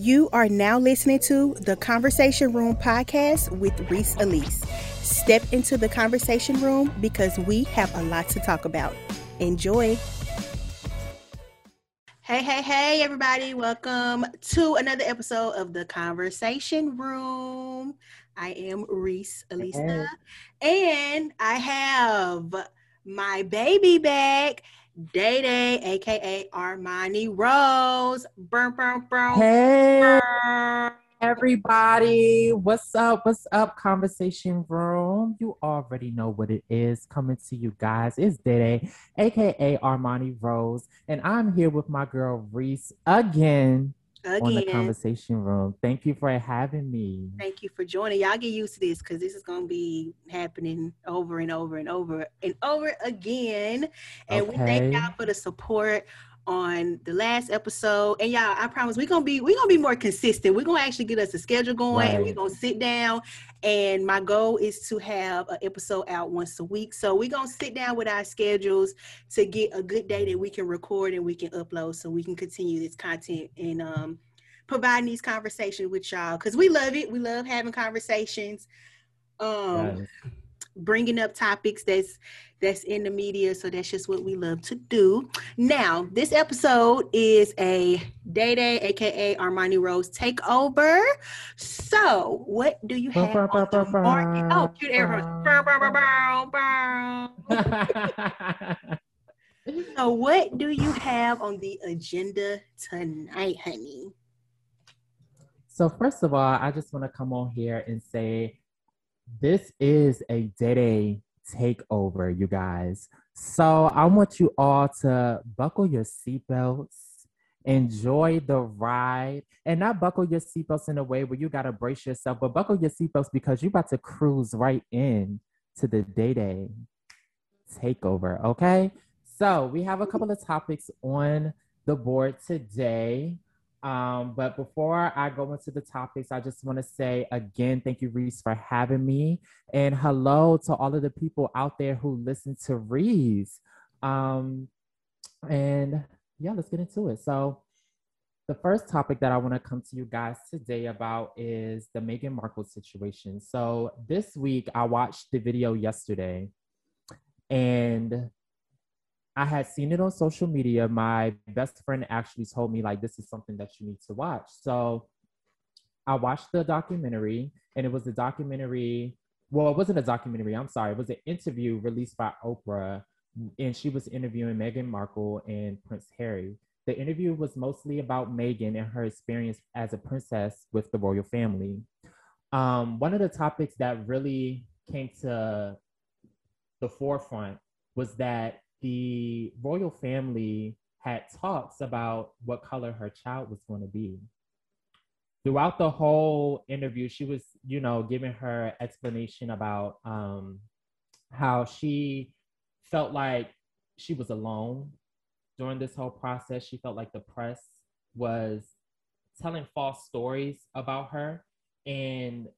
You are now listening to the Conversation Room podcast with Reese Elise. Step into the conversation room because we have a lot to talk about. Enjoy. Hey, hey, hey, everybody. Welcome to another episode of the Conversation Room. I am Reese Elisa, hey. and I have my baby back. Day Day, aka Armani Rose. Burn, burn, burn. Hey, burn. everybody. What's up? What's up, Conversation Room? You already know what it is coming to you guys. It's Day Day, aka Armani Rose. And I'm here with my girl Reese again. Again. on the conversation room. Thank you for having me. Thank you for joining. Y'all get used to this because this is going to be happening over and over and over and over again. And okay. we thank y'all for the support on the last episode. And y'all, I promise we're gonna be we're gonna be more consistent. We're gonna actually get us a schedule going right. and we're gonna sit down. And my goal is to have an episode out once a week. So we're gonna sit down with our schedules to get a good day that we can record and we can upload so we can continue this content and um providing these conversations with y'all because we love it. We love having conversations. Um yes bringing up topics that's that's in the media. So that's just what we love to do. Now this episode is a day day aka armani rose takeover. So what do you have the market? Oh cute air so what do you have on the agenda tonight honey? So first of all i just want to come on here and say this is a day day takeover, you guys. So I want you all to buckle your seatbelts, enjoy the ride, and not buckle your seatbelts in a way where you gotta brace yourself, but buckle your seatbelts because you're about to cruise right in to the day day takeover. Okay. So we have a couple of topics on the board today. Um, but before I go into the topics, I just want to say again, thank you, Reese, for having me. And hello to all of the people out there who listen to Reese. Um, and yeah, let's get into it. So, the first topic that I want to come to you guys today about is the Meghan Markle situation. So, this week I watched the video yesterday, and I had seen it on social media. My best friend actually told me, like, this is something that you need to watch. So I watched the documentary, and it was a documentary. Well, it wasn't a documentary. I'm sorry. It was an interview released by Oprah, and she was interviewing Meghan Markle and Prince Harry. The interview was mostly about Meghan and her experience as a princess with the royal family. Um, one of the topics that really came to the forefront was that the royal family had talks about what color her child was going to be. Throughout the whole interview, she was, you know, giving her explanation about um, how she felt like she was alone during this whole process. She felt like the press was telling false stories about her. And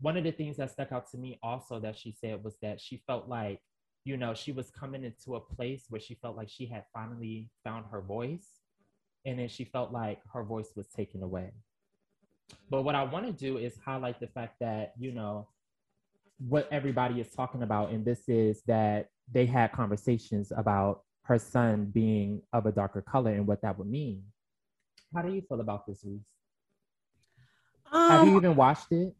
one of the things that stuck out to me also that she said was that she felt like you know, she was coming into a place where she felt like she had finally found her voice. And then she felt like her voice was taken away. But what I want to do is highlight the fact that, you know, what everybody is talking about, and this is that they had conversations about her son being of a darker color and what that would mean. How do you feel about this, Reese? Um, Have you um, even watched it?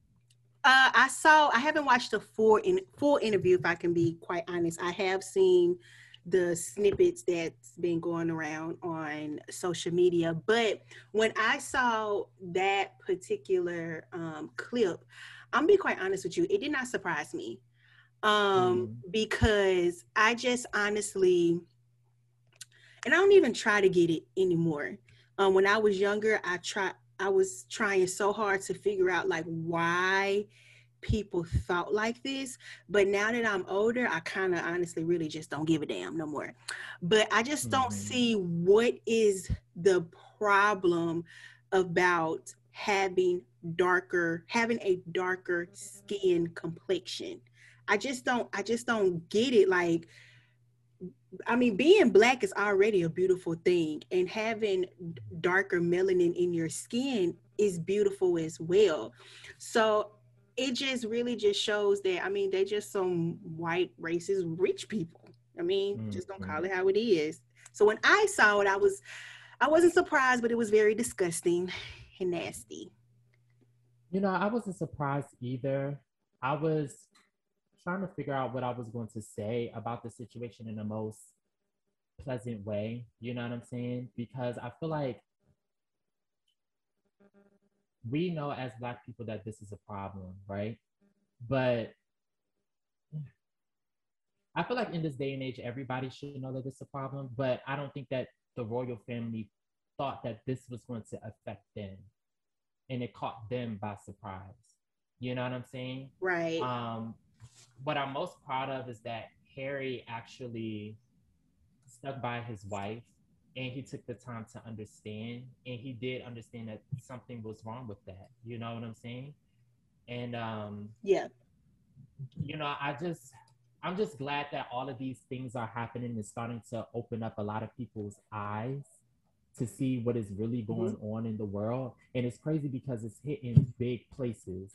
Uh, I saw. I haven't watched the full in full interview. If I can be quite honest, I have seen the snippets that's been going around on social media. But when I saw that particular um, clip, I'm gonna be quite honest with you. It did not surprise me um, mm. because I just honestly, and I don't even try to get it anymore. Um, when I was younger, I tried. I was trying so hard to figure out like why people thought like this but now that i'm older i kind of honestly really just don't give a damn no more but i just don't mm-hmm. see what is the problem about having darker having a darker skin complexion i just don't i just don't get it like I mean, being black is already a beautiful thing, and having darker melanin in your skin is beautiful as well. So it just really just shows that I mean, they just some white racist rich people. I mean, mm-hmm. just don't call it how it is. So when I saw it, I was I wasn't surprised, but it was very disgusting and nasty. You know, I wasn't surprised either. I was trying to figure out what I was going to say about the situation in the most pleasant way. You know what I'm saying? Because I feel like we know as Black people that this is a problem, right? But I feel like in this day and age, everybody should know that it's a problem. But I don't think that the royal family thought that this was going to affect them, and it caught them by surprise. You know what I'm saying? Right. Um, what I'm most proud of is that Harry actually stuck by his wife and he took the time to understand and he did understand that something was wrong with that. You know what I'm saying? And um yeah. You know, I just I'm just glad that all of these things are happening and starting to open up a lot of people's eyes to see what is really mm-hmm. going mm-hmm. on in the world. And it's crazy because it's hitting big places,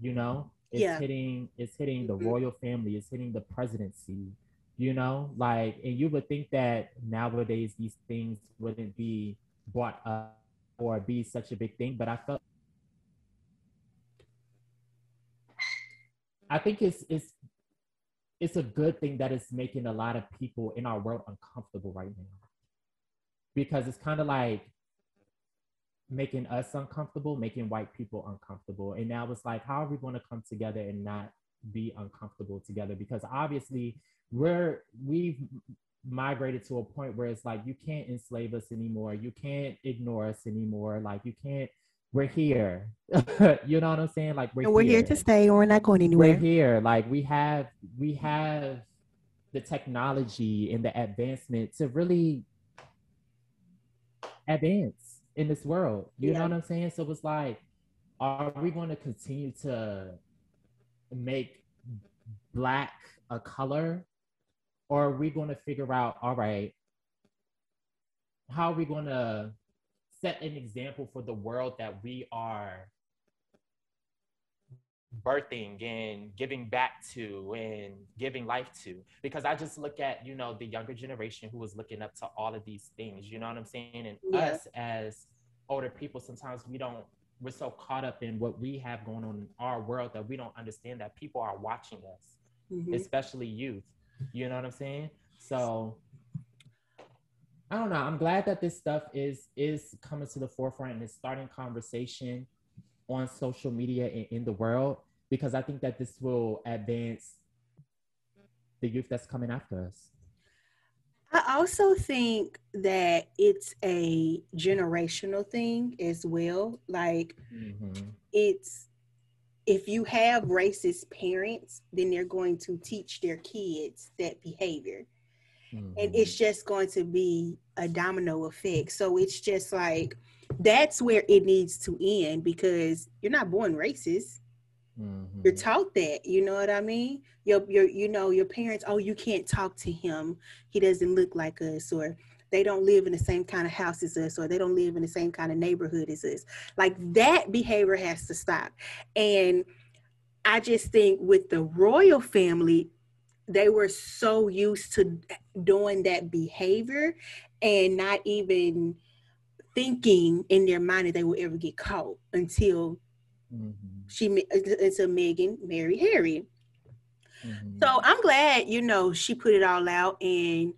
you know? It's yeah. hitting it's hitting the mm-hmm. royal family, it's hitting the presidency, you know, like and you would think that nowadays these things wouldn't be brought up or be such a big thing, but I felt I think it's it's it's a good thing that it's making a lot of people in our world uncomfortable right now. Because it's kind of like making us uncomfortable, making white people uncomfortable. And now it's like, how are we going to come together and not be uncomfortable together? Because obviously we're we've migrated to a point where it's like you can't enslave us anymore. You can't ignore us anymore. Like you can't we're here. you know what I'm saying? Like we're, and we're here. here to stay. Or we're not going anywhere. We're here. Like we have we have the technology and the advancement to really advance in this world. You yeah. know what I'm saying? So it's like, are we going to continue to make black a color? Or are we going to figure out, all right, how are we going to set an example for the world that we are birthing and giving back to and giving life to because i just look at you know the younger generation who is looking up to all of these things you know what i'm saying and yeah. us as older people sometimes we don't we're so caught up in what we have going on in our world that we don't understand that people are watching us mm-hmm. especially youth you know what i'm saying so i don't know i'm glad that this stuff is is coming to the forefront and is starting conversation on social media and in the world because I think that this will advance the youth that's coming after us. I also think that it's a generational thing as well. Like mm-hmm. it's if you have racist parents, then they're going to teach their kids that behavior. Mm-hmm. And it's just going to be a domino effect. So it's just like that's where it needs to end because you're not born racist. Mm-hmm. You're taught that, you know what I mean? Your your you know, your parents, oh, you can't talk to him. He doesn't look like us or they don't live in the same kind of house as us or they don't live in the same kind of neighborhood as us. Like that behavior has to stop. And I just think with the royal family, they were so used to doing that behavior and not even thinking in their mind that they will ever get caught until mm-hmm. she until Meghan married Harry. Mm-hmm. So I'm glad you know she put it all out, and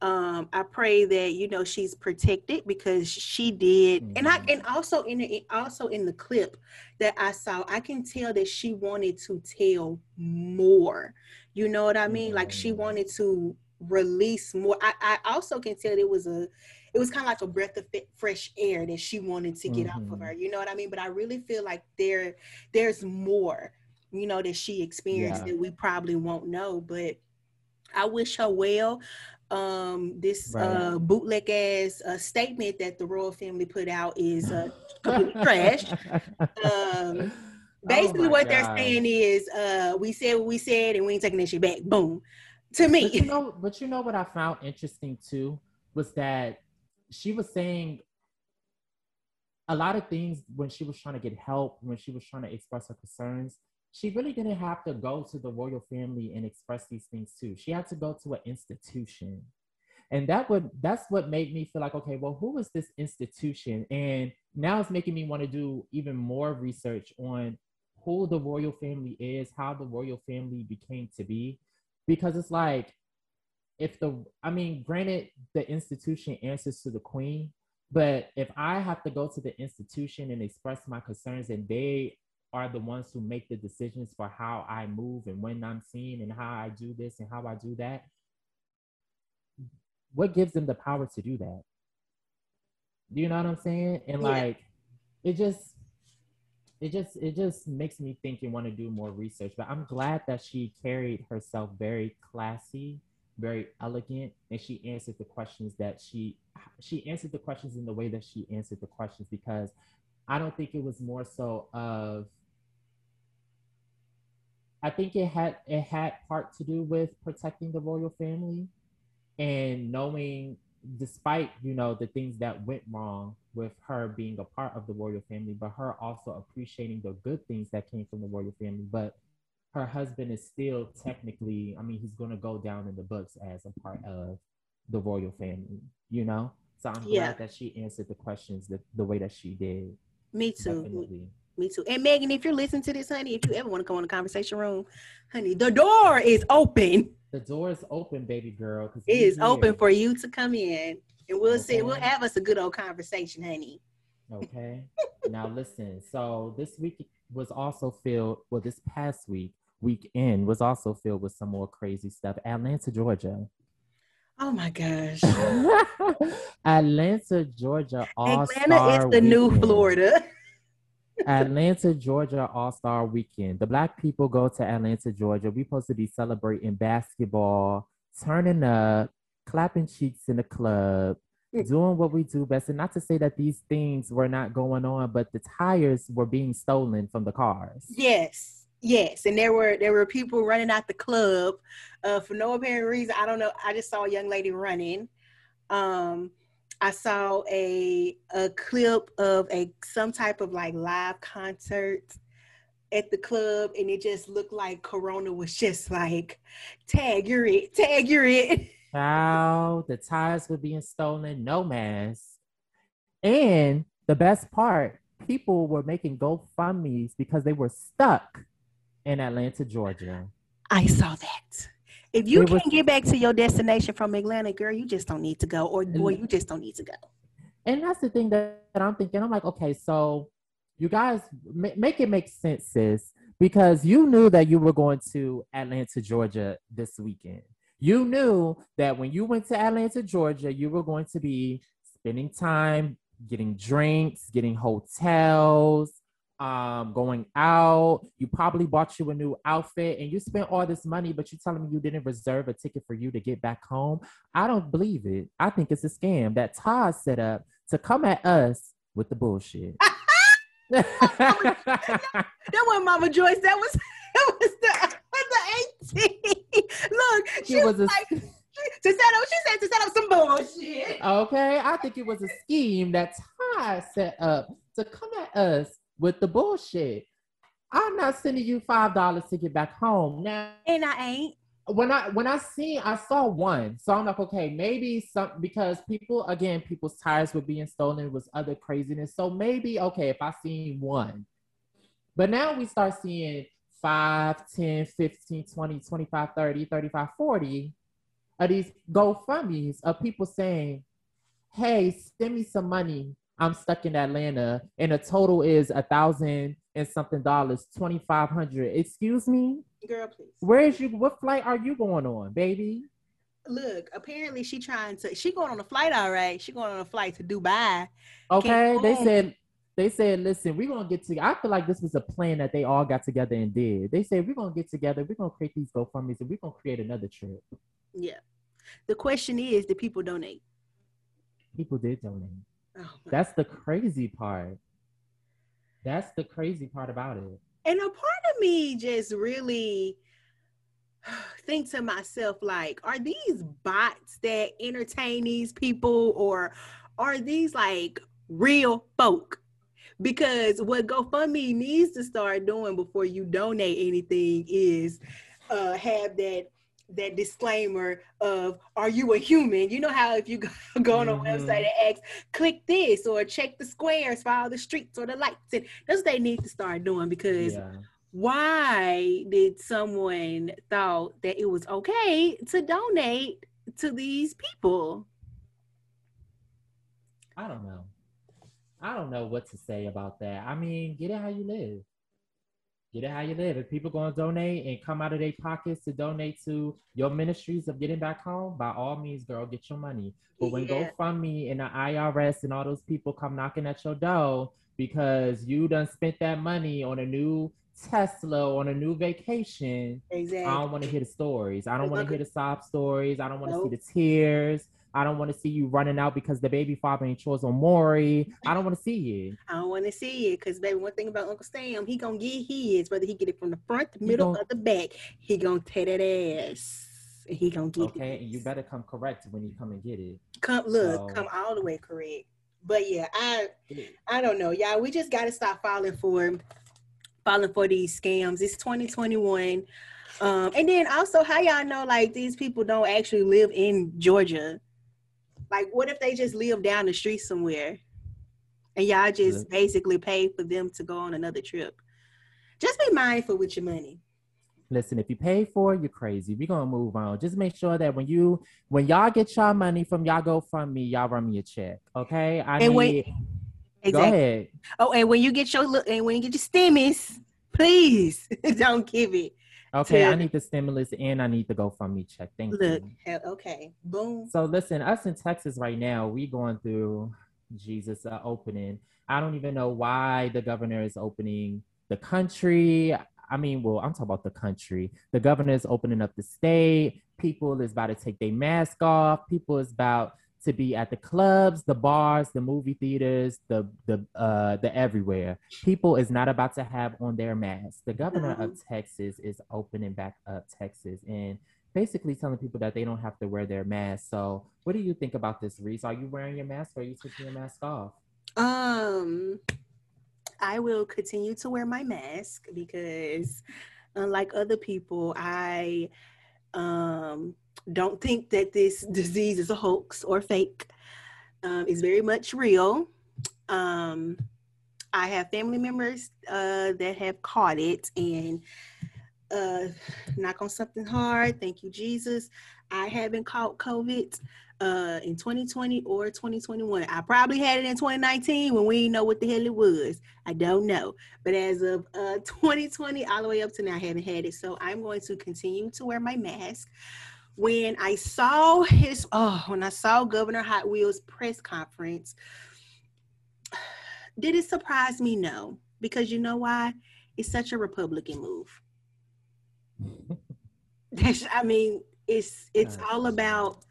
um, I pray that you know she's protected because she did, mm-hmm. and I mm-hmm. and also in the also in the clip that I saw, I can tell that she wanted to tell more. You know what I mean? Like she wanted to release more. I, I also can tell it was a it was kind of like a breath of fresh air that she wanted to get mm-hmm. off of her. You know what I mean? But I really feel like there there's more, you know, that she experienced yeah. that we probably won't know. But I wish her well. Um, this right. uh, bootleg ass uh, statement that the royal family put out is uh, completely trash. Um, basically, oh what God. they're saying is, uh, we said what we said, and we ain't taking that shit back. Boom. To me. But you know, but you know what I found interesting too was that she was saying a lot of things when she was trying to get help, when she was trying to express her concerns, she really didn't have to go to the royal family and express these things too. She had to go to an institution. And that would that's what made me feel like, okay, well, who is this institution? And now it's making me want to do even more research on who the royal family is, how the royal family became to be. Because it's like if the I mean, granted, the institution answers to the queen, but if I have to go to the institution and express my concerns and they are the ones who make the decisions for how I move and when I'm seen and how I do this and how I do that, what gives them the power to do that? Do you know what I'm saying? And yeah. like, it just, it just, it just makes me think and want to do more research. But I'm glad that she carried herself very classy, very elegant, and she answered the questions that she, she answered the questions in the way that she answered the questions because I don't think it was more so of I think it had it had part to do with protecting the royal family and knowing despite you know the things that went wrong with her being a part of the royal family but her also appreciating the good things that came from the royal family. But her husband is still technically i mean he's going to go down in the books as a part of the royal family you know so i'm yeah. glad that she answered the questions the, the way that she did me too Definitely. Me too. And Meghan, if you're listening to this, honey, if you ever want to come in the conversation room, honey, the door is open. The door is open, baby girl. It is here. open for you to come in, and we'll okay. see. We'll have us a good old conversation, honey. Okay. now listen. So this week was also filled. Well, this past week weekend was also filled with some more crazy stuff. Atlanta, Georgia. Oh my gosh. Atlanta, Georgia. All-Star Atlanta is the weekend. new Florida. Atlanta, Georgia All Star Weekend. The Black people go to Atlanta, Georgia. We're supposed to be celebrating basketball, turning up, clapping cheeks in the club, mm. doing what we do best. And not to say that these things were not going on, but the tires were being stolen from the cars. Yes. Yes, and there were there were people running out the club uh, for no apparent reason. I don't know. I just saw a young lady running. Um, I saw a a clip of a some type of like live concert at the club and it just looked like Corona was just like tag you're it, tag you're it. Wow, the tires were being stolen, no mask. And the best part, people were making GoFundMe's because they were stuck in Atlanta, Georgia. I saw that. If you can't was, get back to your destination from Atlanta, girl, you just don't need to go, or boy, you just don't need to go. And that's the thing that, that I'm thinking. I'm like, okay, so you guys make it make sense, sis, because you knew that you were going to Atlanta, Georgia this weekend. You knew that when you went to Atlanta, Georgia, you were going to be spending time getting drinks, getting hotels, um, going out. You probably bought you a new outfit and you spent all this money, but you're telling me you didn't reserve a ticket for you to get back home. I don't believe it. I think it's a scam that Todd set up to come at us with the bullshit. that wasn't Mama Joyce. That was that was the the 18. Look, she it was, was a, like to set up. She said to set up some bullshit. Okay, I think it was a scheme that Todd set up to come at us with the bullshit. I'm not sending you five dollars to get back home now. And I ain't. When I when I seen I saw one, so I'm like, okay, maybe some because people again, people's tires were being stolen, was other craziness. So maybe okay, if I seen one, but now we start seeing 5, 10, 15, 20, 25, 30, 35, 40 of these GoFundMe's of people saying, hey, send me some money I'm stuck in Atlanta and the total is a thousand and something dollars, twenty five hundred. Excuse me, girl, please. Where is you? What flight are you going on, baby? Look, apparently she trying to. She going on a flight, all right. She going on a flight to Dubai. Okay, they said. They said, listen, we're gonna get together. I feel like this was a plan that they all got together and did. They said, we're gonna get together, we're gonna create these GoFundMe's and we're gonna create another trip. Yeah. The question is, did people donate? People did donate. Oh That's the crazy part. That's the crazy part about it. And a part of me just really think to myself, like, are these bots that entertain these people, or are these like real folk? Because what GoFundMe needs to start doing before you donate anything is uh, have that that disclaimer of are you a human? You know how if you go, on a mm-hmm. website and ask click this or check the squares follow the streets or the lights and that's what they need to start doing because yeah. why did someone thought that it was okay to donate to these people? I don't know. I don't know what to say about that. I mean get it how you live Get it how you live. If people going to donate and come out of their pockets to donate to your ministries of getting back home, by all means, girl, get your money. But when yeah. GoFundMe and the IRS and all those people come knocking at your door because you done spent that money on a new Tesla on a new vacation. Exactly. I don't want to hear the stories. I don't want to hear the sob stories. I don't want to nope. see the tears. I don't want to see you running out because the baby father ain't chose on Maury. I don't want to see you. I don't want to see it because baby, one thing about Uncle Sam, he gonna get his, whether he get it from the front, the middle, or the back. He gonna tear that ass. He gonna get okay, it. Okay, you better come correct when you come and get it. Come look, so. come all the way correct. But yeah, I I don't know, y'all. We just gotta stop falling for falling for these scams. It's 2021. Um, and then also how y'all know like these people don't actually live in Georgia. Like, what if they just live down the street somewhere and y'all just yeah. basically pay for them to go on another trip? Just be mindful with your money. Listen, if you pay for it, you're crazy. We're gonna move on. Just make sure that when you when y'all get y'all money from y'all GoFundMe, y'all run me a check. Okay? I and need exactly. go ahead. Oh, and when you get your look and when you get your stimmies, please don't give it Okay, I need the stimulus and I need the GoFundMe check. Thank Look, you. okay, boom. So listen, us in Texas right now, we going through Jesus uh, opening. I don't even know why the governor is opening the country. I mean, well, I'm talking about the country. The governor is opening up the state. People is about to take their mask off. People is about to be at the clubs, the bars, the movie theaters, the the uh the everywhere. People is not about to have on their masks. The governor of mm-hmm. Texas is opening back up Texas and basically telling people that they don't have to wear their mask. So what do you think about this, Reese? Are you wearing your mask or are you taking your mask off? Um I will continue to wear my mask because unlike other people, I um don't think that this disease is a hoax or fake. Um, it's very much real. Um, I have family members uh, that have caught it, and uh, knock on something hard. Thank you, Jesus. I haven't caught COVID uh, in 2020 or 2021. I probably had it in 2019 when we didn't know what the hell it was. I don't know. But as of uh, 2020, all the way up to now, I haven't had it. So I'm going to continue to wear my mask when I saw his oh when I saw Governor Hot Wheels press conference, did it surprise me? No, because you know why? It's such a Republican move. That's, I mean, it's it's all about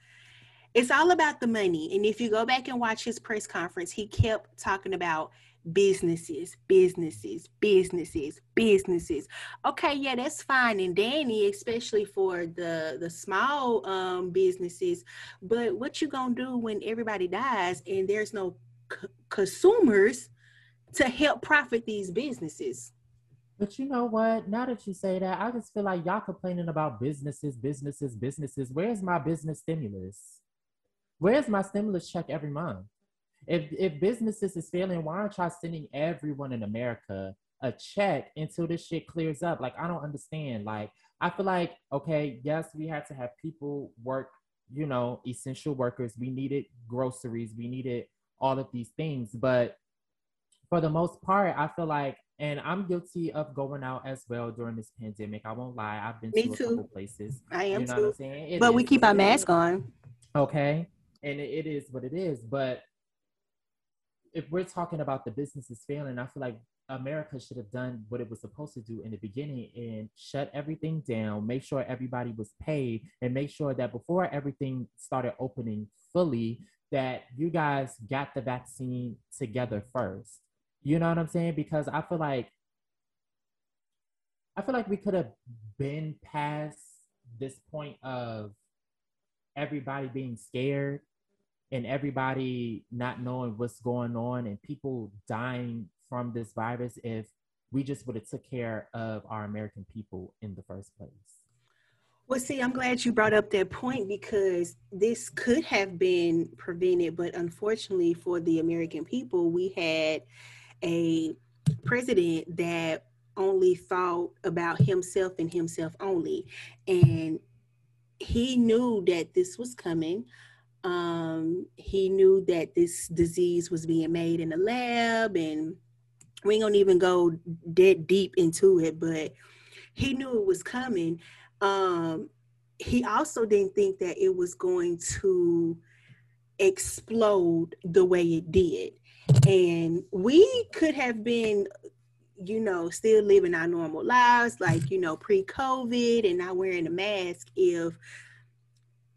it's all about the money. And if you go back and watch his press conference, he kept talking about businesses, businesses, businesses, businesses. Okay, yeah, that's fine and Danny, especially for the the small um businesses. But what you gonna do when everybody dies and there's no c- consumers to help profit these businesses? But you know what? Now that you say that, I just feel like y'all complaining about businesses, businesses, businesses. Where's my business stimulus? Where's my stimulus check every month? If if businesses is failing, why aren't y'all sending everyone in America a check until this shit clears up? Like I don't understand. Like I feel like okay, yes, we had to have people work, you know, essential workers. We needed groceries. We needed all of these things, but for the most part, I feel like, and I'm guilty of going out as well during this pandemic. I won't lie. I've been Me to too. a couple places. I am you know too. but we keep our mask on. Okay. And it is what it is. But if we're talking about the businesses failing, I feel like America should have done what it was supposed to do in the beginning and shut everything down, make sure everybody was paid, and make sure that before everything started opening fully, that you guys got the vaccine together first. You know what I'm saying? Because I feel like I feel like we could have been past this point of everybody being scared and everybody not knowing what's going on and people dying from this virus if we just would have took care of our American people in the first place. Well, see, I'm glad you brought up that point because this could have been prevented, but unfortunately for the American people, we had a president that only thought about himself and himself only. And he knew that this was coming. Um, he knew that this disease was being made in the lab, and we ain't gonna even go dead deep into it, but he knew it was coming. Um, he also didn't think that it was going to explode the way it did. And we could have been, you know, still living our normal lives, like, you know, pre COVID and not wearing a mask if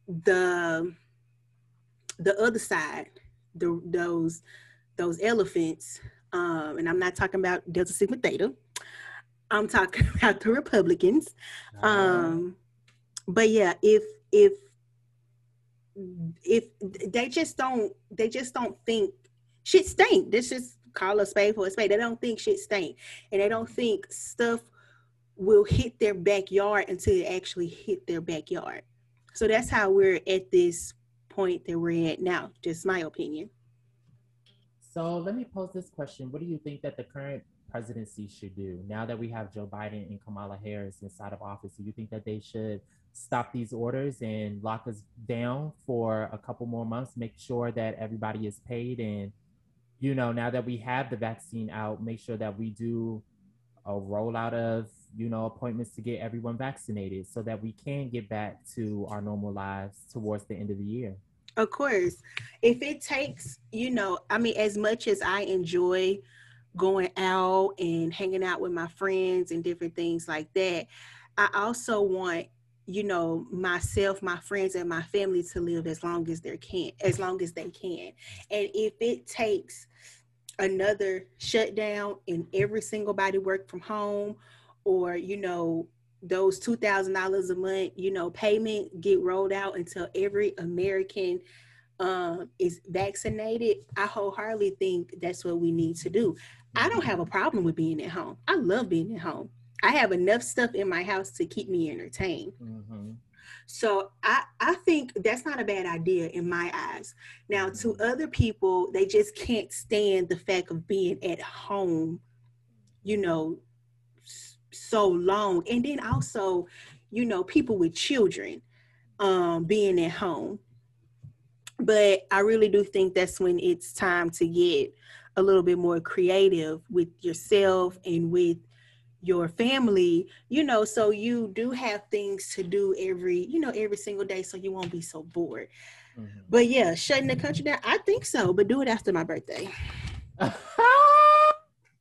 the the other side, the those those elephants, um, and I'm not talking about Delta Sigma Theta. I'm talking about the Republicans. Uh-huh. Um, but yeah, if if if they just don't they just don't think shit stink. This just call a spade for a spade. They don't think shit stink. And they don't think stuff will hit their backyard until it actually hit their backyard. So that's how we're at this point that we're at now, just my opinion. So let me pose this question. What do you think that the current presidency should do now that we have Joe Biden and Kamala Harris inside of office? Do you think that they should stop these orders and lock us down for a couple more months, make sure that everybody is paid and you know, now that we have the vaccine out, make sure that we do a rollout of, you know, appointments to get everyone vaccinated so that we can get back to our normal lives towards the end of the year. Of course. If it takes, you know, I mean, as much as I enjoy going out and hanging out with my friends and different things like that, I also want you know myself my friends and my family to live as long as they can as long as they can and if it takes another shutdown and every single body work from home or you know those $2000 a month you know payment get rolled out until every american um, is vaccinated i wholeheartedly think that's what we need to do i don't have a problem with being at home i love being at home i have enough stuff in my house to keep me entertained mm-hmm. So I, I think that's not a bad idea in my eyes. Now, to mm-hmm. other people, they just can't stand the fact of being at home, you know, so long. And then also, you know, people with children um, being at home. But I really do think that's when it's time to get a little bit more creative with yourself and with your family you know so you do have things to do every you know every single day so you won't be so bored mm-hmm. but yeah shutting the country down i think so but do it after my birthday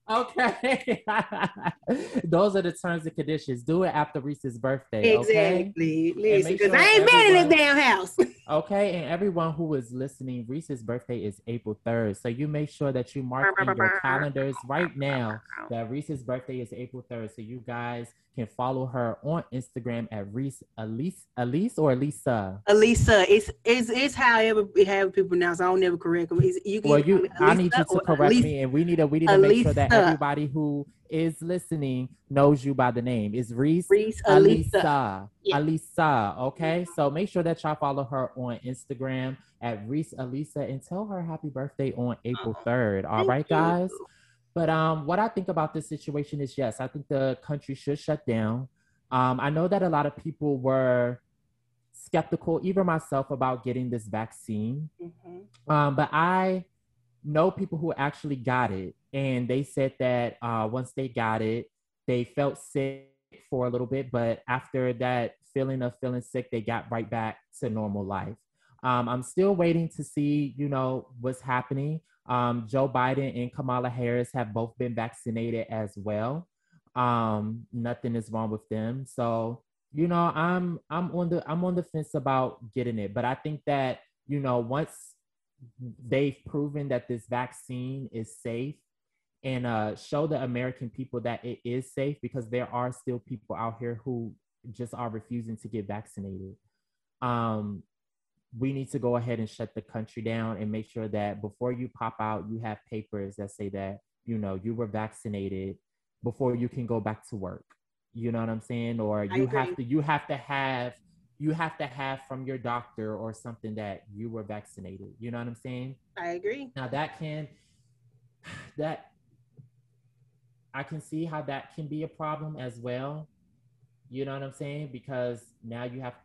Okay. Those are the terms and conditions. Do it after Reese's birthday. Exactly. Okay? Listen, because sure I ain't everyone, been in this damn house. okay. And everyone who is listening, Reese's birthday is April 3rd. So you make sure that you mark in your calendars right now that Reese's birthday is April 3rd. So you guys can follow her on Instagram at Reese Elise Elise or Elisa. Elisa. It's it's it's however we have people pronounce. I don't never correct them. It's, you can well, you I need you to correct Elisa. me, and we need to we need to Elisa. make sure that everybody who is listening knows you by the name. It's Reese, Reese Elisa. Elisa. Okay, so make sure that y'all follow her on Instagram at Reese Elisa and tell her happy birthday on April third. All right, guys. But um, what I think about this situation is yes, I think the country should shut down. Um, I know that a lot of people were skeptical, even myself, about getting this vaccine. Mm-hmm. Um, but I know people who actually got it, and they said that uh, once they got it, they felt sick for a little bit, but after that feeling of feeling sick, they got right back to normal life. Um, I'm still waiting to see, you know, what's happening. Um, Joe Biden and Kamala Harris have both been vaccinated as well. Um, nothing is wrong with them. So, you know, I'm I'm on the I'm on the fence about getting it, but I think that you know once they've proven that this vaccine is safe and uh, show the American people that it is safe because there are still people out here who just are refusing to get vaccinated. Um, we need to go ahead and shut the country down and make sure that before you pop out, you have papers that say that you know you were vaccinated before you can go back to work. You know what I'm saying? Or you have to you have to have you have to have from your doctor or something that you were vaccinated. You know what I'm saying? I agree. Now that can that I can see how that can be a problem as well. You know what I'm saying? Because now you have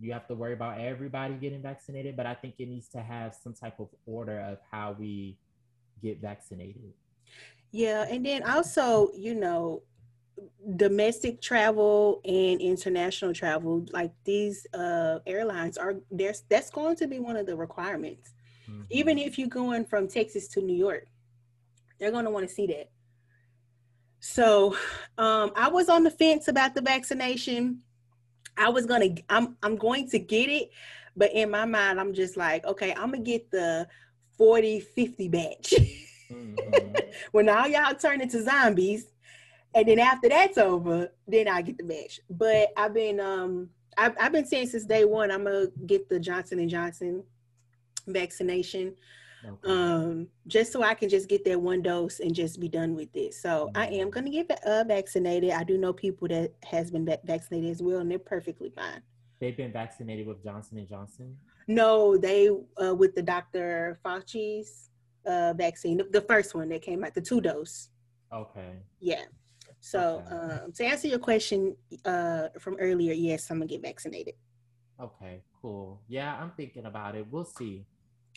you have to worry about everybody getting vaccinated, but I think it needs to have some type of order of how we get vaccinated. Yeah, and then also, you know, domestic travel and international travel, like these uh airlines are there's that's going to be one of the requirements. Mm-hmm. Even if you're going from Texas to New York, they're going to want to see that. So um, I was on the fence about the vaccination. I was gonna, I'm, I'm going to get it, but in my mind, I'm just like, okay, I'm gonna get the 40, 50 batch. Mm-hmm. when all y'all turn into zombies, and then after that's over, then I get the batch. But I've been, um, I've, I've been saying since day one, I'm gonna get the Johnson and Johnson vaccination okay. um, just so I can just get that one dose and just be done with it. So mm-hmm. I am going to get uh, vaccinated. I do know people that has been vaccinated as well, and they're perfectly fine. They've been vaccinated with Johnson and Johnson. No, they uh, with the Dr. Fauci's uh, vaccine, the, the first one that came out, the two dose. Okay. Yeah. So okay. um, to answer your question uh, from earlier, yes, I'm gonna get vaccinated. Okay, cool. Yeah, I'm thinking about it. We'll see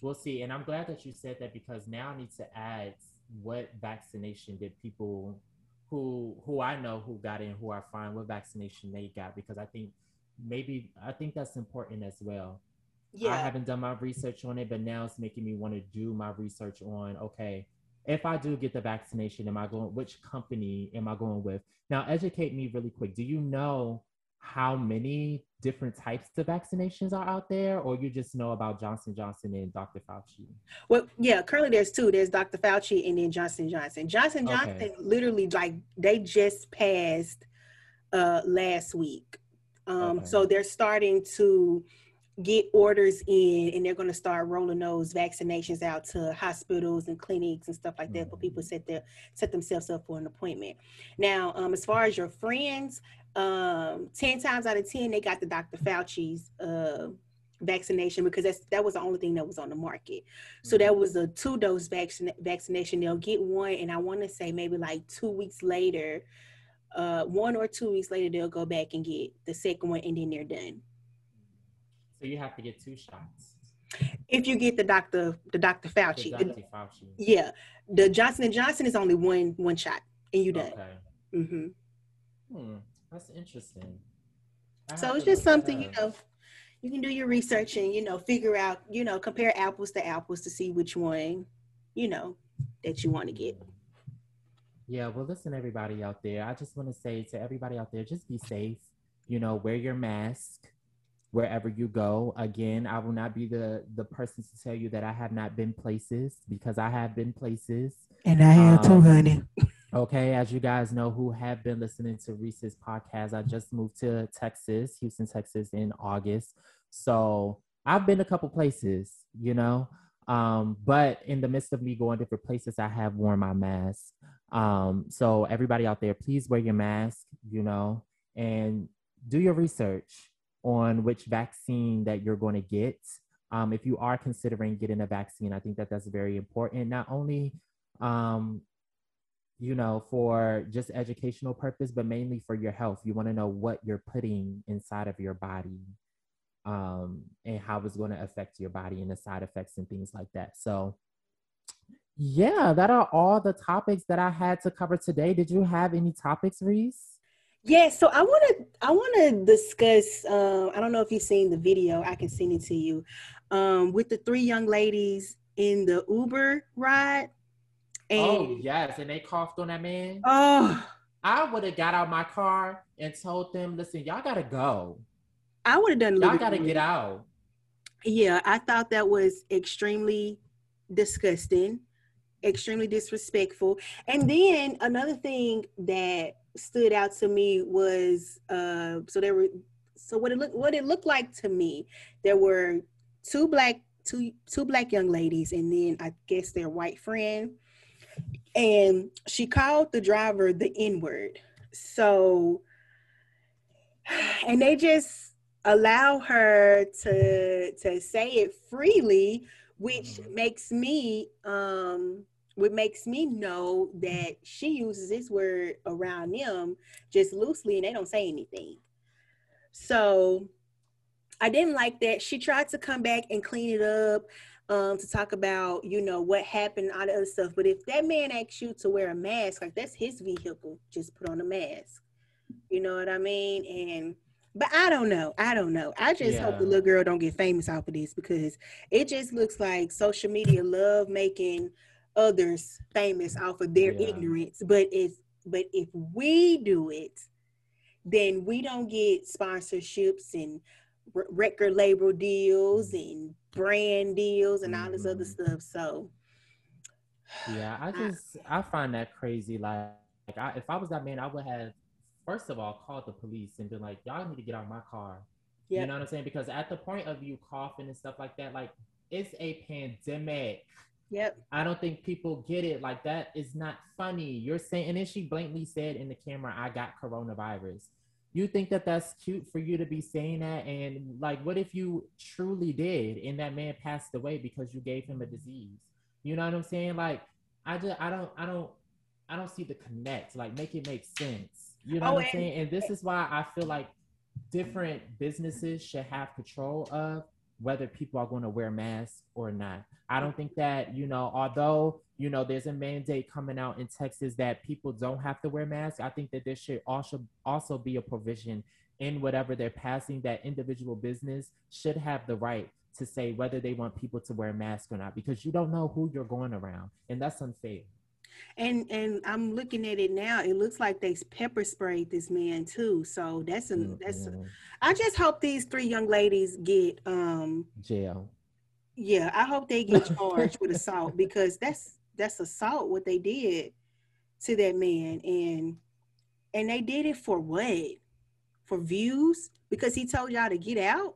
we'll see. And I'm glad that you said that because now I need to add what vaccination did people who who I know who got in who are fine what vaccination they got because I think maybe I think that's important as well. Yeah. I haven't done my research on it, but now it's making me want to do my research on okay, if I do get the vaccination, am I going which company am I going with? Now educate me really quick. Do you know how many different types of vaccinations are out there or you just know about johnson johnson and dr fauci well yeah currently there's two there's dr fauci and then johnson johnson johnson johnson okay. literally like they just passed uh last week um okay. so they're starting to get orders in and they're going to start rolling those vaccinations out to hospitals and clinics and stuff like that mm-hmm. for people set their set themselves up for an appointment now um, as far as your friends um, 10 times out of 10, they got the Dr. Fauci's uh, vaccination because that's that was the only thing that was on the market. So that mm-hmm. was a two dose vaccine vaccination. They'll get one, and I want to say maybe like two weeks later, uh, one or two weeks later, they'll go back and get the second one, and then they're done. So you have to get two shots. If you get the Dr. the Dr. Fauci, the Dr. Fauci. yeah, the Johnson and Johnson is only one one shot, and you done. Okay. Mm-hmm. Hmm. That's interesting. I so it's just something, you know, you can do your research and, you know, figure out, you know, compare apples to apples to see which one, you know, that you want to get. Yeah, well, listen, everybody out there. I just want to say to everybody out there, just be safe. You know, wear your mask wherever you go. Again, I will not be the the person to tell you that I have not been places because I have been places. And I have um, too, honey. Okay, as you guys know who have been listening to Reese's podcast, I just moved to Texas, Houston, Texas in August. So I've been a couple places, you know. Um, but in the midst of me going different places, I have worn my mask. Um, so everybody out there, please wear your mask, you know, and do your research on which vaccine that you're going to get. Um, if you are considering getting a vaccine, I think that that's very important. Not only um, you know, for just educational purpose, but mainly for your health. You want to know what you're putting inside of your body um, and how it's going to affect your body and the side effects and things like that. So, yeah, that are all the topics that I had to cover today. Did you have any topics, Reese? Yeah, so I want to I want to discuss. Um, I don't know if you've seen the video. I can send it to you. Um, with the three young ladies in the Uber ride and, oh yes, and they coughed on that man. Oh, I would have got out my car and told them, "Listen, y'all gotta go." I would have done. Y'all gotta get out. Yeah, I thought that was extremely disgusting, extremely disrespectful. And then another thing that stood out to me was uh so there were so what it looked what it looked like to me there were two black two two black young ladies and then I guess their white friend and she called the driver the N word so and they just allow her to to say it freely which mm-hmm. makes me um what makes me know that she uses this word around them just loosely and they don't say anything. So I didn't like that. She tried to come back and clean it up um, to talk about, you know, what happened, all the other stuff. But if that man asks you to wear a mask, like that's his vehicle, just put on a mask. You know what I mean? And but I don't know. I don't know. I just yeah. hope the little girl don't get famous off of this because it just looks like social media love making others famous off of their yeah. ignorance. But if but if we do it, then we don't get sponsorships and record label deals and brand deals and all this mm-hmm. other stuff. So yeah, I just I, I find that crazy. Like, like I, if I was that man, I would have first of all called the police and been like, y'all need to get out of my car. Yep. You know what I'm saying? Because at the point of you coughing and stuff like that, like it's a pandemic. Yep. I don't think people get it. Like that is not funny. You're saying, and then she blatantly said in the camera, "I got coronavirus." You think that that's cute for you to be saying that? And like, what if you truly did, and that man passed away because you gave him a disease? You know what I'm saying? Like, I just, I don't, I don't, I don't see the connect. Like, make it make sense. You know oh, what I'm and, saying? And this is why I feel like different businesses should have control of whether people are going to wear masks or not. I don't mm-hmm. think that, you know, although, you know, there's a mandate coming out in Texas that people don't have to wear masks, I think that there should also also be a provision in whatever they're passing that individual business should have the right to say whether they want people to wear masks or not because you don't know who you're going around and that's unfair. And and I'm looking at it now. It looks like they pepper sprayed this man too. So that's a mm-hmm. that's. A, I just hope these three young ladies get um jail. Yeah, I hope they get charged with assault because that's that's assault what they did to that man and and they did it for what? For views because he told y'all to get out.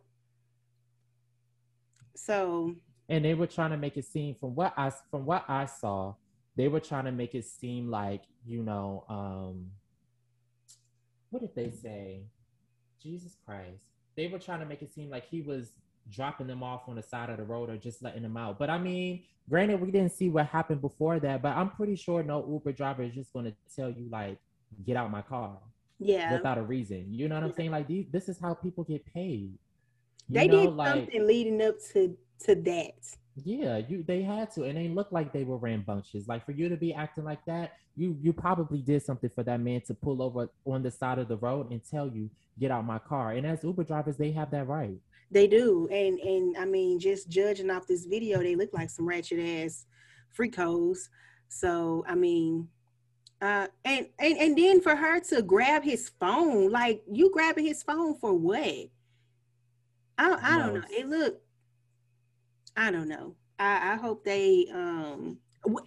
So and they were trying to make it seem from what I from what I saw they were trying to make it seem like you know um what did they say? Jesus christ. They were trying to make it seem like he was dropping them off on the side of the road or just letting them out. But i mean granted we didn't see what happened before that but i'm pretty sure no uber driver is just going to tell you like get out my car yeah. without a reason. You know what i'm saying? Like these, this is how people get paid. You they know, did like, something leading up to to that yeah, you they had to, and they looked like they were rambunctious. Like for you to be acting like that, you you probably did something for that man to pull over on the side of the road and tell you get out my car. And as Uber drivers, they have that right. They do, and and I mean, just judging off this video, they look like some ratchet ass freakos. So I mean, uh, and and and then for her to grab his phone, like you grabbing his phone for what? I I don't know. It looked I don't know. I, I hope they um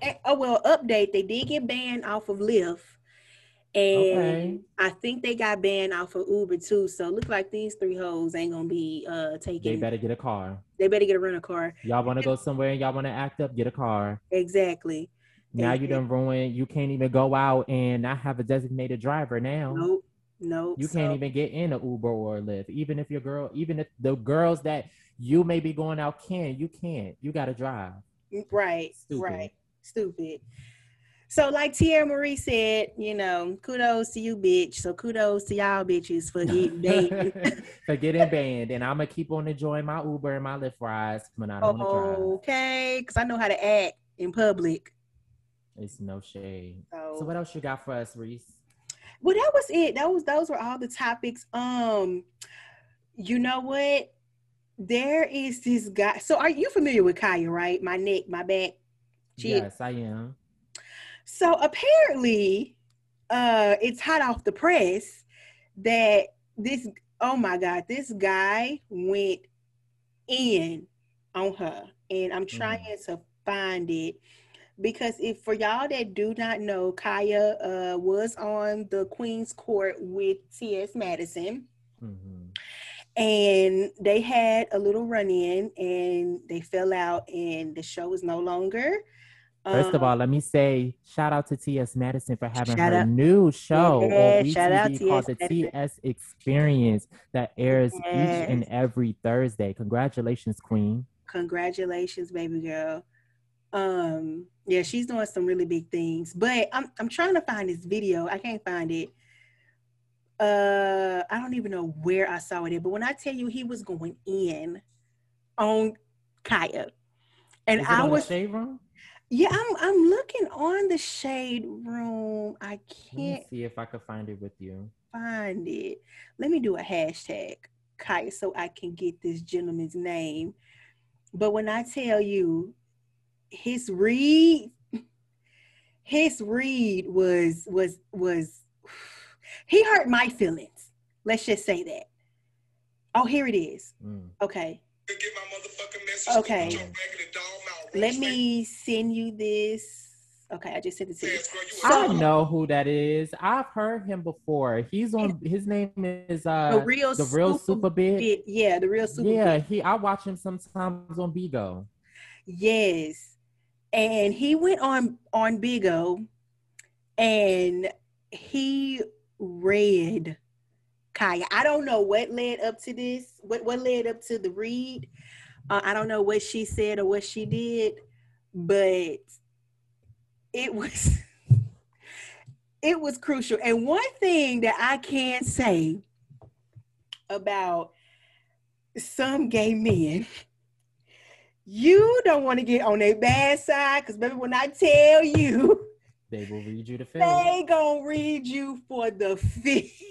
eh, oh well update. They did get banned off of Lyft. And okay. I think they got banned off of Uber too. So look like these three hoes ain't gonna be uh taking. They better get a car. They better get a rental car. Y'all want to go somewhere and y'all want to act up? Get a car. Exactly. Now you done ruined. You can't even go out and not have a designated driver now. Nope. Nope. You can't even get in an Uber or a Lyft. Even if your girl, even if the girls that you may be going out can, you can't. You got to drive. Right. Stupid. Right. Stupid. So, like Tierra Marie said, you know, kudos to you, bitch. So, kudos to y'all bitches for getting banned. for getting banned. And I'm going to keep on enjoying my Uber and my Lyft rides when I don't oh, drive. Okay. Because I know how to act in public. It's no shade. So, so, what else you got for us, Reese? Well, that was it. That was those were all the topics. Um, you know what? There is this guy. So are you familiar with Khia, right? My neck, my back. Yes, I am. So apparently, uh, it's hot off the press that this oh my god, this guy went in on her. And I'm trying mm. to find it. because if for y'all that do not know, Khia uh, was on the Queen's Court with T.S. Madison. Mm-hmm. And they had a little run in and they fell out, and the show is no longer. First um, of all, let me say shout out to T.S. Madison for having her out. new show yeah, on shout out called the T.S. Experience that airs yes. each and every Thursday. Congratulations, Queen. Congratulations, baby girl. Um, yeah, she's doing some really big things. But I'm I'm trying to find this video. I can't find it. Uh, I don't even know where I saw it. But when I tell you he was going in on Khia, and I was shade room. yeah, I'm I'm looking on the shade room. I can't see if I could find it with you. Find it. Let me do a hashtag Khia so I can get this gentleman's name. But when I tell you his read, his read was was was he hurt my feelings. Let's just say that. Oh, here it is. Mm. Okay. Okay. Let me send you this. Okay, I just sent it to you. I know who that is. I've heard him before. He's on. His name is uh the real the real super, super bit. Yeah, the real super. Yeah, he. I watch him sometimes on Bigo. Yes, and he went on on Bigo, and he read Khia. I don't know what led up to this. What what led up to the read? Uh, I don't know what she said or what she did, but it was it was crucial. And one thing that I can say about some gay men you don't want to get on their bad side because baby when i tell you they will read you the film they gonna read you for the fifth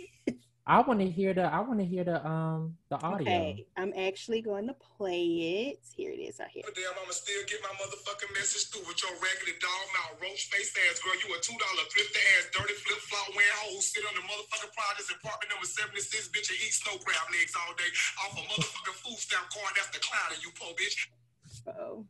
I want to hear the I want to hear the um the audio. Okay, I'm actually going to play it. Here it is. I hear. Damn, I'ma still get my motherfucking message through with your raggedy dog mouth, roach face ass girl. You a two dollar thrift ass, dirty flip flop wearing hoes, sit on the motherfucking projects apartment number seventy six, bitch, and eat snow crab legs all day off a motherfucking food stamp card. That's the clown of you po bitch. Oh.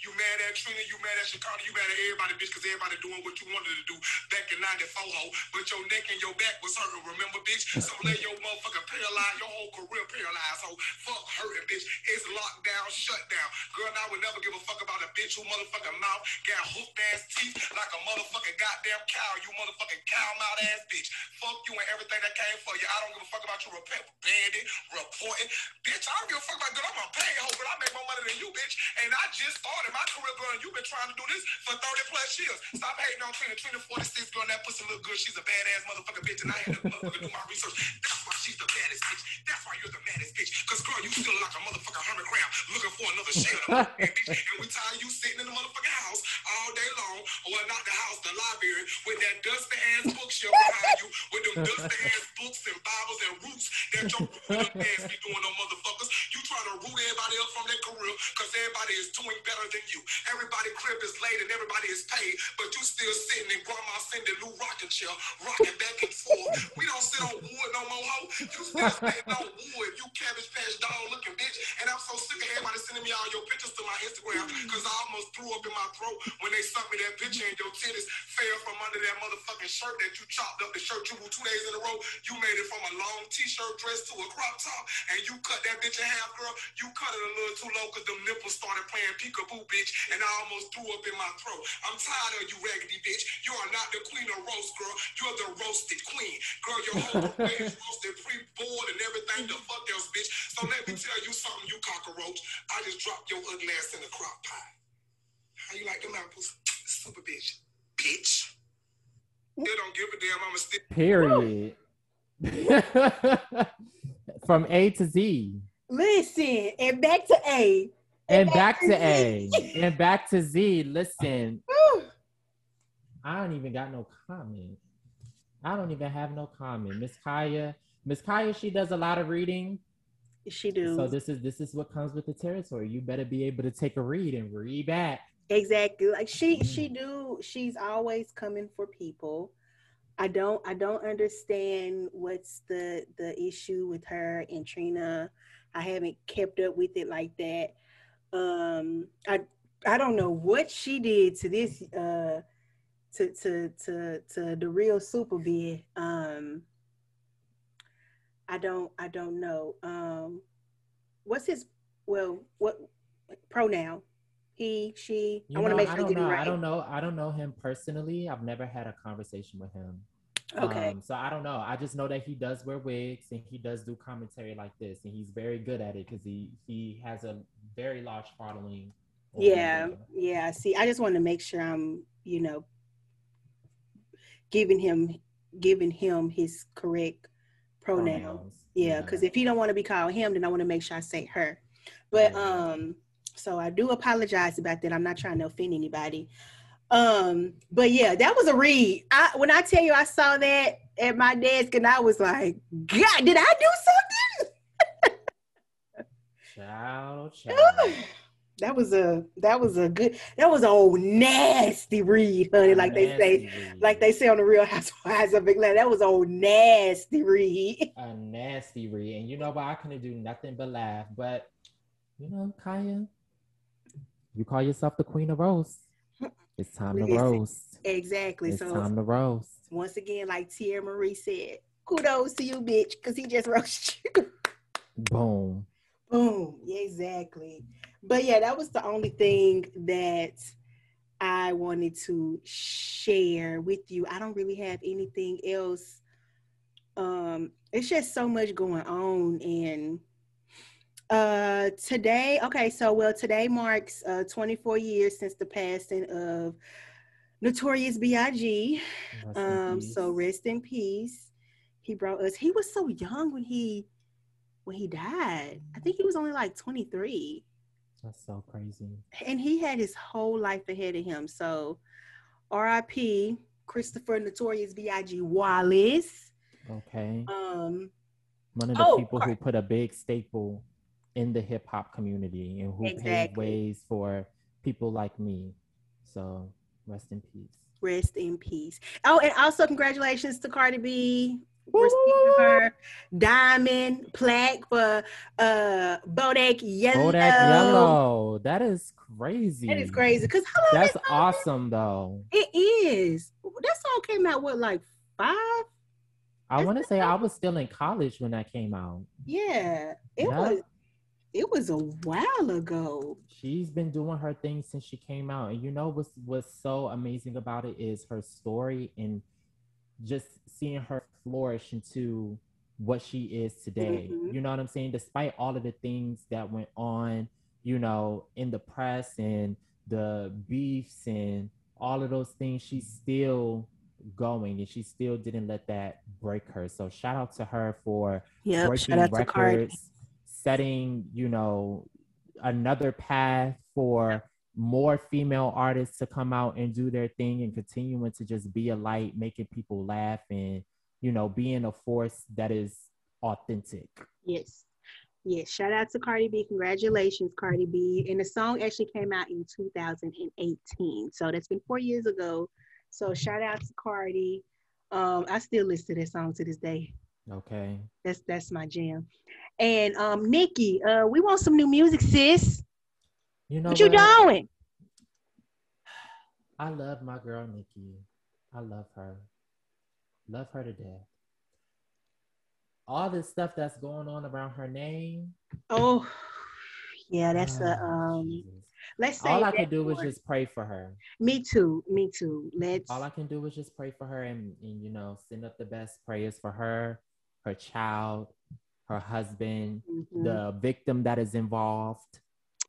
You mad at Trina, you mad at Chicago, you mad at everybody, bitch, because everybody doing what you wanted to do back in 94, ho. But your neck and your back was hurting, remember, bitch? So let your motherfucker paralyze, your whole career paralyzed, ho. Fuck hurting, bitch. It's locked down, shut down. Girl, I would never give a fuck about a bitch who motherfucking mouth got hooked ass teeth like a motherfucking goddamn cow, you motherfucking cow mouth ass bitch. Fuck you and everything that came for you. I don't give a fuck about you rep- bandit, reporting. Bitch, I don't give a fuck about good. I'm a pay hoe, but I make more money than you, bitch. And I just started in my career, girl, you've been trying to do this for 30 plus years. Stop hating on Trina. Trina 46, girl, that pussy look good. She's a badass motherfucker bitch, and I had to motherfucker do my research. That's why she's the baddest bitch. That's why you're the baddest bitch. Because, girl, you still like a motherfucking hermit crab looking for another shell. and we tired you sitting in the motherfucking house all day long, or not the house, the library, with that dusty ass bookshelf behind you, with them dusty ass books and Bibles and roots that your ass be doing on motherfuckers. You trying to root everybody up from their career because everybody is doing better than you. Everybody crib is laid and everybody is paid, but you still sitting in Grandma Cindy Lou rocking chair, rocking back and forth. We don't sit on wood no more, ho. You still sitting on wood, you cabbage patch dog looking bitch. And I'm so sick of everybody sending me all your pictures to my Instagram because I almost threw up in my throat when they sent me that picture and your titties fell from under that motherfucking shirt that you chopped up the shirt you wore two days in a row. You made it from a long t-shirt dress to a crop top and you cut that bitch in half, girl. You cut it a little too low because them nipples started playing peekaboo bitch, and I almost threw up in my throat. I'm tired of you, raggedy bitch. You are not the queen of roast, girl. You're the roasted queen. Girl, your whole face roasted, pre-boiled, and everything the fuck else, bitch. So let me tell you something, you cockroach. I just dropped your ugly ass in the crock pot. How you like them apples? Super bitch. Bitch. They don't give a damn. I'm a stick. Period. From A to Z. Listen, and back to A and back to A and back to Z. Listen, I don't even got no comment. I don't even have no comment. Miss Khia, Miss Khia, she does a lot of reading. She do. So this is this is what comes with the territory. You better be able to take a read and read back. Exactly. Like she mm-hmm. she do. She's always coming for people. I don't I don't understand what's the the issue with her and Trina. I haven't kept up with it like that um, I I don't know what she did to this uh to to to to the real super bid. Um I don't I don't know. Um what's his well what pronoun? He, she. You I want to make sure I don't know. Right. I don't know. I don't know him personally. I've never had a conversation with him. Okay. Um, so I don't know. I just know that he does wear wigs and he does do commentary like this, and he's very good at it because he he has a very large following. Yeah, yeah. See, I just want to make sure I'm, you know, giving him giving him his correct pronouns. pronouns. Yeah, because yeah. if he don't want to be called him, then I want to make sure I say her. But yeah. um, so I do apologize about that. I'm not trying to offend anybody. Um, but yeah, that was a read. I when I tell you I saw that at my desk and I was like, God, did I do something? child, child. that was a that was a good that was a old nasty read, honey. Like they say, read. like they say on the Real Housewives of Atlanta. That was a old nasty read. A nasty read, and you know what? I couldn't do nothing but laugh. But you know, Khia, you call yourself the queen of roast. It's time to roast. Exactly. It's so time to roast. Once again, like Tia Marie said, kudos to you, bitch, because he just roasted you. Boom. Boom. Yeah, exactly. But yeah, that was the only thing that I wanted to share with you. I don't really have anything else. Um, it's just so much going on and uh, today, okay, so well, today marks uh, 24 years since the passing of Notorious B.I.G. Um, so rest in peace. He brought us. He was so young when he when he died. I think he was only like 23. That's so crazy. And he had his whole life ahead of him. So, R.I.P. Christopher Notorious B.I.G. Wallace. Okay. Um, one of the oh, people who put a big staple in the hip hop community and who exactly. paved ways for people like me. So rest in peace. Rest in peace. Oh, and also congratulations to Cardi B receiving her diamond plaque for uh Bodak Yellow. Bodak Yellow. That is crazy. That is crazy. Cause that's awesome though. It is. That song came out what like five? I want to say I was still in college when that came out. Yeah, it yeah. was it was a while ago. She's been doing her thing since she came out. And you know what's what's so amazing about it is her story and just seeing her flourish into what she is today. Mm-hmm. You know what I'm saying? Despite all of the things that went on, you know, in the press and the beefs and all of those things, she's still going and she still didn't let that break her. So shout out to her for yep, breaking records setting, you know, another path for more female artists to come out and do their thing and continuing to just be a light, making people laugh and, you know, being a force that is authentic. Yes. Yes. Shout out to Cardi B. Congratulations, Cardi B. And the song actually came out in 2018. So that's been four years ago. So shout out to Cardi. Um, I still listen to that song to this day. Okay. That's that's my jam. And um, Nicki, uh, we want some new music, sis. You know what, what you doing? I love my girl Nicki. I love her. Love her to death. All this stuff that's going on around her name. Oh, yeah, that's oh, a um. Jesus. Let's say all I can do is just pray for her. Me too. Me too. Let's. All I can do is just pray for her and, and you know send up the best prayers for her, her child, her husband, mm-hmm. the victim that is involved.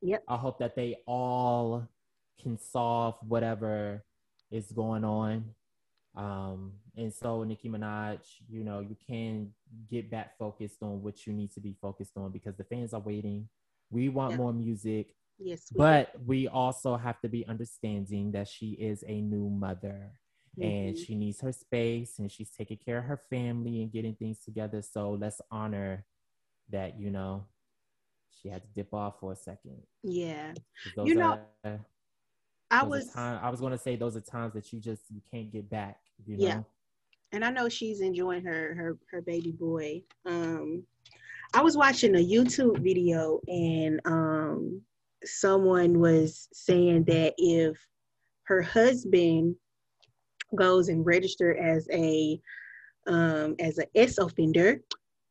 Yep. I hope that they all can solve whatever is going on. Um, and so, Nicki Minaj, you know, you can get back focused on what you need to be focused on because the fans are waiting. We want yep. more music. Yes. We but do. we also have to be understanding that she is a new mother mm-hmm. and she needs her space and she's taking care of her family and getting things together. So let's honor that you know she had to dip off for a second. Yeah, you know, are, I was time, I was going to say those are times that you just you can't get back. You know? Yeah, and I know she's enjoying her her her baby boy. Um, I was watching a YouTube video and um someone was saying that if her husband goes and register as a um, as an S offender,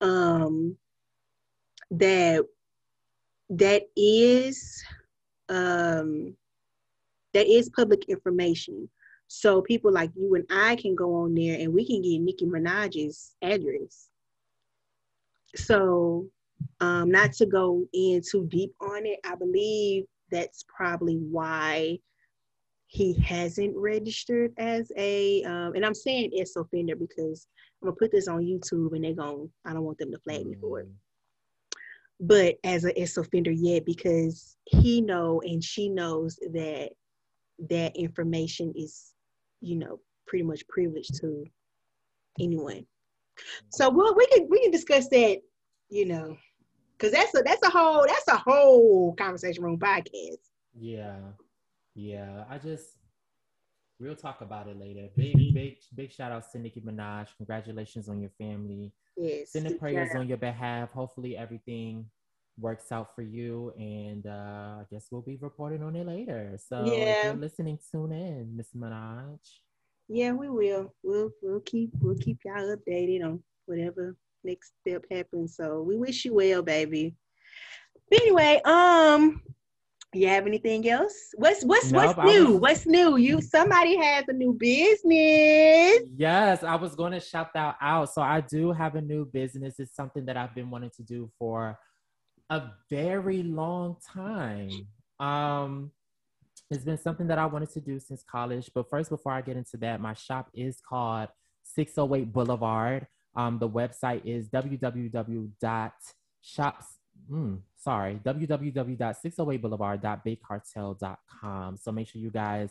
um, that that is um, that is public information. So people like you and I can go on there and we can get Nicki Minaj's address. So um, not to go in too deep on it, I believe that's probably why he hasn't registered as a um, and I'm saying S offender because I'm gonna put this on YouTube and they're going to I don't want them to flag me for it. But as a S offender yet because he know and she knows that that information is, you know, pretty much privileged to anyone. So well, we can we can discuss that, you know, because that's a that's a whole that's a whole conversation room podcast. Yeah, yeah. I just we'll talk about it later. Big big big shout out to Nicki Minaj. Congratulations on your family. Yes. Sending prayers on your behalf. Hopefully everything works out for you, and uh, I guess we'll be reporting on it later. So yeah. if you're listening, tune in, Miss Minaj. Yeah, we will. We'll we'll keep we'll keep y'all updated on whatever next step happens. So we wish you well, baby. But anyway, um, you have anything else? What's what's nope, what's new? Was... What's new? You somebody has a new business. Yes, I was going to shout that out. So I do have a new business. It's something that I've been wanting to do for a very long time. Um, it's been something that I wanted to do since college. But first, before I get into that, my shop is called 608 Boulevard. Um, the website is www.shops. Mm, sorry, www.608boulevard.bigcartel.com. So make sure you guys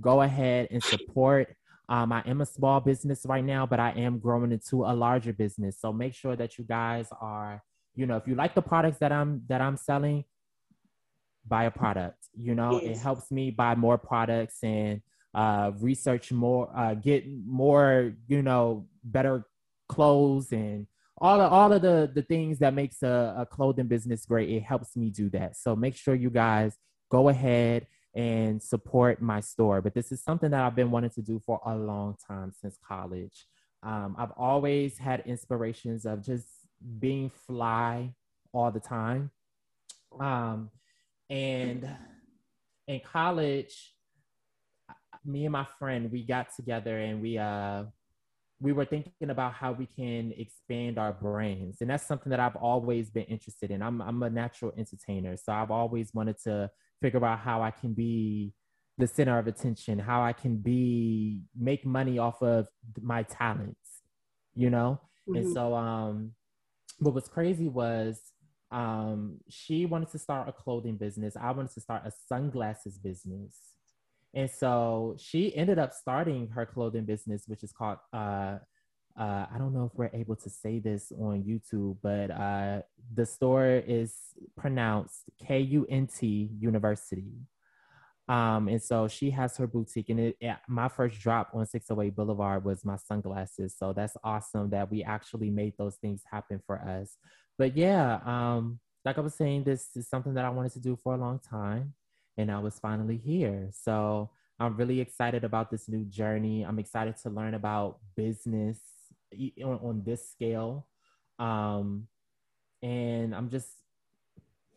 go ahead and support. Um, I am a small business right now, but I am growing into a larger business. So make sure that you guys are, you know, if you like the products that I'm that I'm selling, buy a product. You know, yes. it helps me buy more products and uh, research more, uh, get more, you know, better clothes and all of, all of the, the things that makes a, a clothing business great. It helps me do that. So make sure you guys go ahead and support my store. But this is something that I've been wanting to do for a long time since college. Um, I've always had inspirations of just being fly all the time. Um, and in college, me and my friend, we got together and we uh, we were thinking about how we can expand our brands. And that's something that I've always been interested in. I'm, I'm a natural entertainer. So I've always wanted to figure out how I can be the center of attention, how I can be, make money off of my talents, you know? Mm-hmm. And so, um, what was crazy was um, she wanted to start a clothing business. I wanted to start a sunglasses business. And so she ended up starting her clothing business, which is called, uh, uh, I don't know if we're able to say this on YouTube, but uh, the store is pronounced K U N T University. Um, and so she has her boutique, and it, it, my first drop on 608 Boulevard was my sunglasses. So that's awesome that we actually made those things happen for us. But yeah, um, like I was saying, this is something that I wanted to do for a long time and I was finally here. So I'm really excited about this new journey. I'm excited to learn about business on, on this scale. Um, and I'm just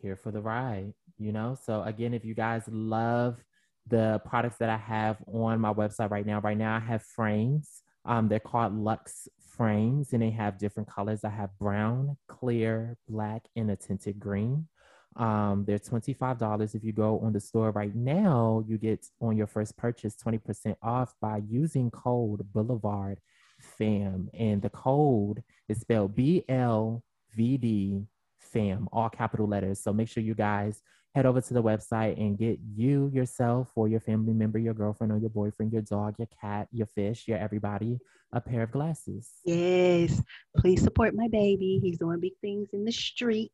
here for the ride, you know? So, again, if you guys love the products that I have on my website right now, right now I have frames. Um, they're called Lux frames and they have different colors. I have brown, clear, black, and a tinted green. Um, they're $25. If you go on the store right now, you get on your first purchase 20% off by using code Boulevard FAM. And the code is spelled B L V D FAM, all capital letters. So make sure you guys head over to the website and get you, yourself, or your family member, your girlfriend, or your boyfriend, your dog, your cat, your fish, your everybody, a pair of glasses. Yes. Please support my baby. He's doing big things in the streets.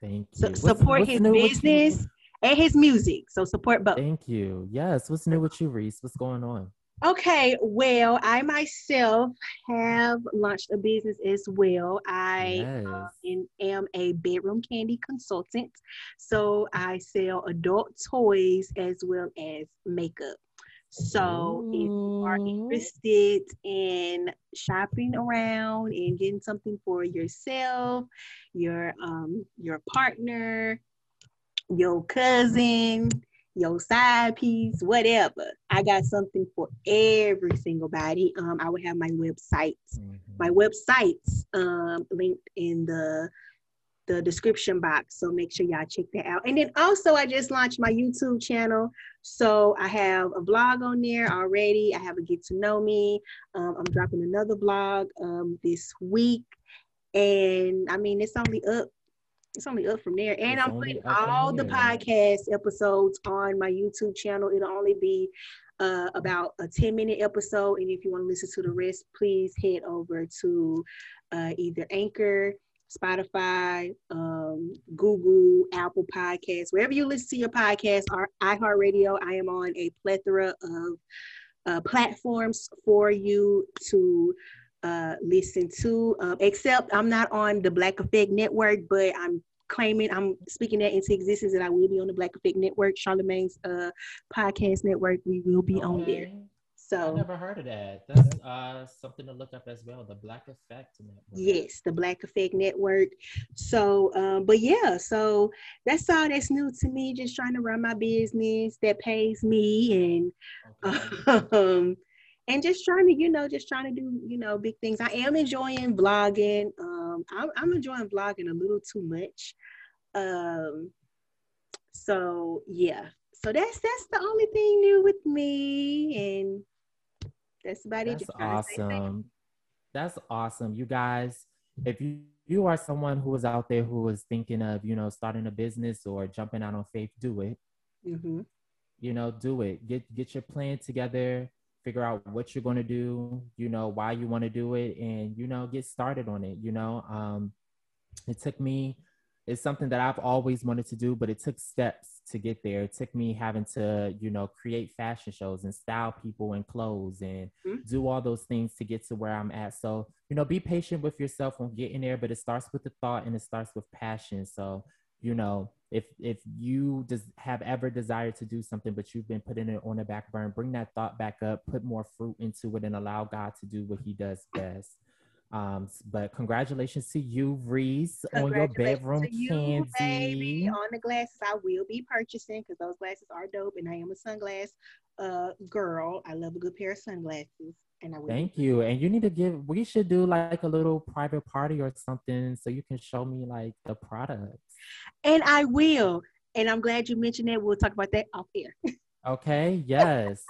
Thank you. So, support what's his business and his music. So support both. Thank you. Yes. What's new with you, Reese? What's going on? Okay, well, I myself have launched a business as well. I uh, yes. am a Bedroom Kandi consultant. So I sell adult toys as well as makeup. So Ooh. if you are interested in shopping around and getting something for yourself, your um your partner, your cousin, your side piece, whatever. I got something for every single body. Um, I will have my websites, mm-hmm. my websites um, linked in the the description box. So make sure y'all check that out. And then also, I just launched my YouTube channel. So I have a blog on there already. I have a get to know me. Um, I'm dropping another blog um, this week. And I mean, it's only up it's only up from there. And it's I'm putting all the podcast episodes on my YouTube channel. It'll only be uh, about a 10 minute episode. And if you want to listen to the rest, please head over to uh, either Anchor, Spotify, um, Google, Apple Podcasts, wherever you listen to your podcast, or iHeartRadio. I am on a plethora of uh, platforms for you to uh, listen to. Uh, except I'm not on the Black Effect Network, but I'm claiming I'm speaking that into existence that I will be on the Black Effect Network, Charlemagne's uh, podcast network. We will be okay. on there. So I never heard of that. That's uh, something to look up as well. The Black Effect Network. Yes, the Black Effect Network. So, um, but yeah, so that's all that's new to me. Just trying to run my business that pays me, and okay. um, and just trying to, you know, just trying to do, you know, big things. I am enjoying vlogging. Um, I'm, I'm enjoying vlogging a little too much. Um, so yeah, so that's that's the only thing new with me, and that's about that's it. That's awesome. That's awesome, you guys. If you you are someone who is out there who is thinking of, you know, starting a business or jumping out on faith, do it. Mm-hmm. You know, do it. Get get your plan together figure out what you're going to do you know why you want to do it and you know get started on it you know um it took me it's something that i've always wanted to do but it took steps to get there. It took me having to you know create fashion shows and style people in clothes and mm-hmm. do all those things to get to where i'm at. So you know be patient with yourself on getting there but it starts with the thought and it starts with passion. So you know if if you just have ever desired to do something but you've been putting it on the back burner bring that thought back up put more fruit into it and allow god to do what he does best um, but congratulations to you, Reese, on your bedroom you, candy. Baby. On the glasses, I will be purchasing because those glasses are dope, and I am a sunglass uh, girl. I love a good pair of sunglasses. And I Thank you. And you need to give. We should do like a little private party or something, so you can show me like the products. And I will. And I'm glad you mentioned that. We'll talk about that off air. okay. Yes.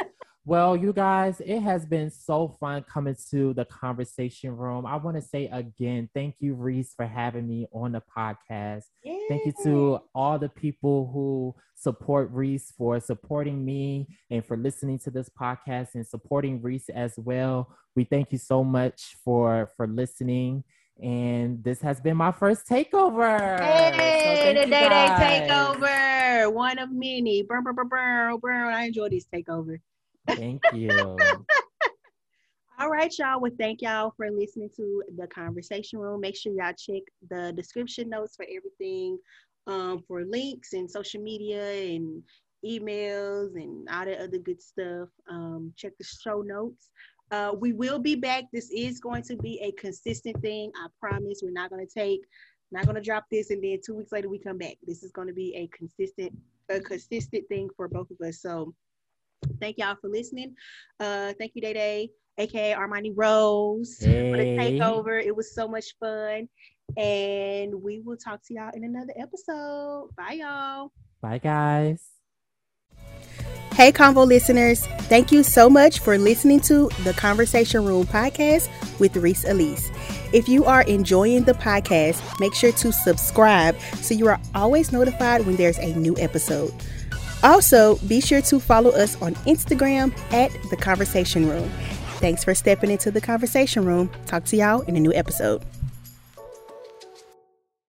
Well, you guys, it has been so fun coming to the conversation room. I want to say again, thank you, Reese, for having me on the podcast. Yay. Thank you to all the people who support Reese for supporting me and for listening to this podcast and supporting Reese as well. We thank you so much for for listening. And this has been my first takeover. Hey, so the day day takeover, one of many. Burr, burr, burr, burr, burr. I enjoy these takeovers. Thank you. All right, y'all. Well, thank y'all for listening to the conversation room. Make sure y'all check the description notes for everything, um, for links and social media and emails and all that other good stuff. Um, check the show notes. Uh, we will be back. This is going to be a consistent thing. I promise. We're not going to take, not going to drop this and then two weeks later we come back. This is going to be a consistent, a consistent thing for both of us. So Thank y'all for listening. Uh, thank you, Day Day, aka Armani Rose, hey. for the takeover. It was so much fun. And we will talk to y'all in another episode. Bye, y'all. Bye, guys. Hey, Convo listeners. Thank you so much for listening to the Conversation Room podcast with Rese Alisa. If you are enjoying the podcast, make sure to subscribe so you are always notified when there's a new episode. Also, be sure to follow us on Instagram at The Conversation Room. Thanks for stepping into the conversation room. Talk to y'all in a new episode.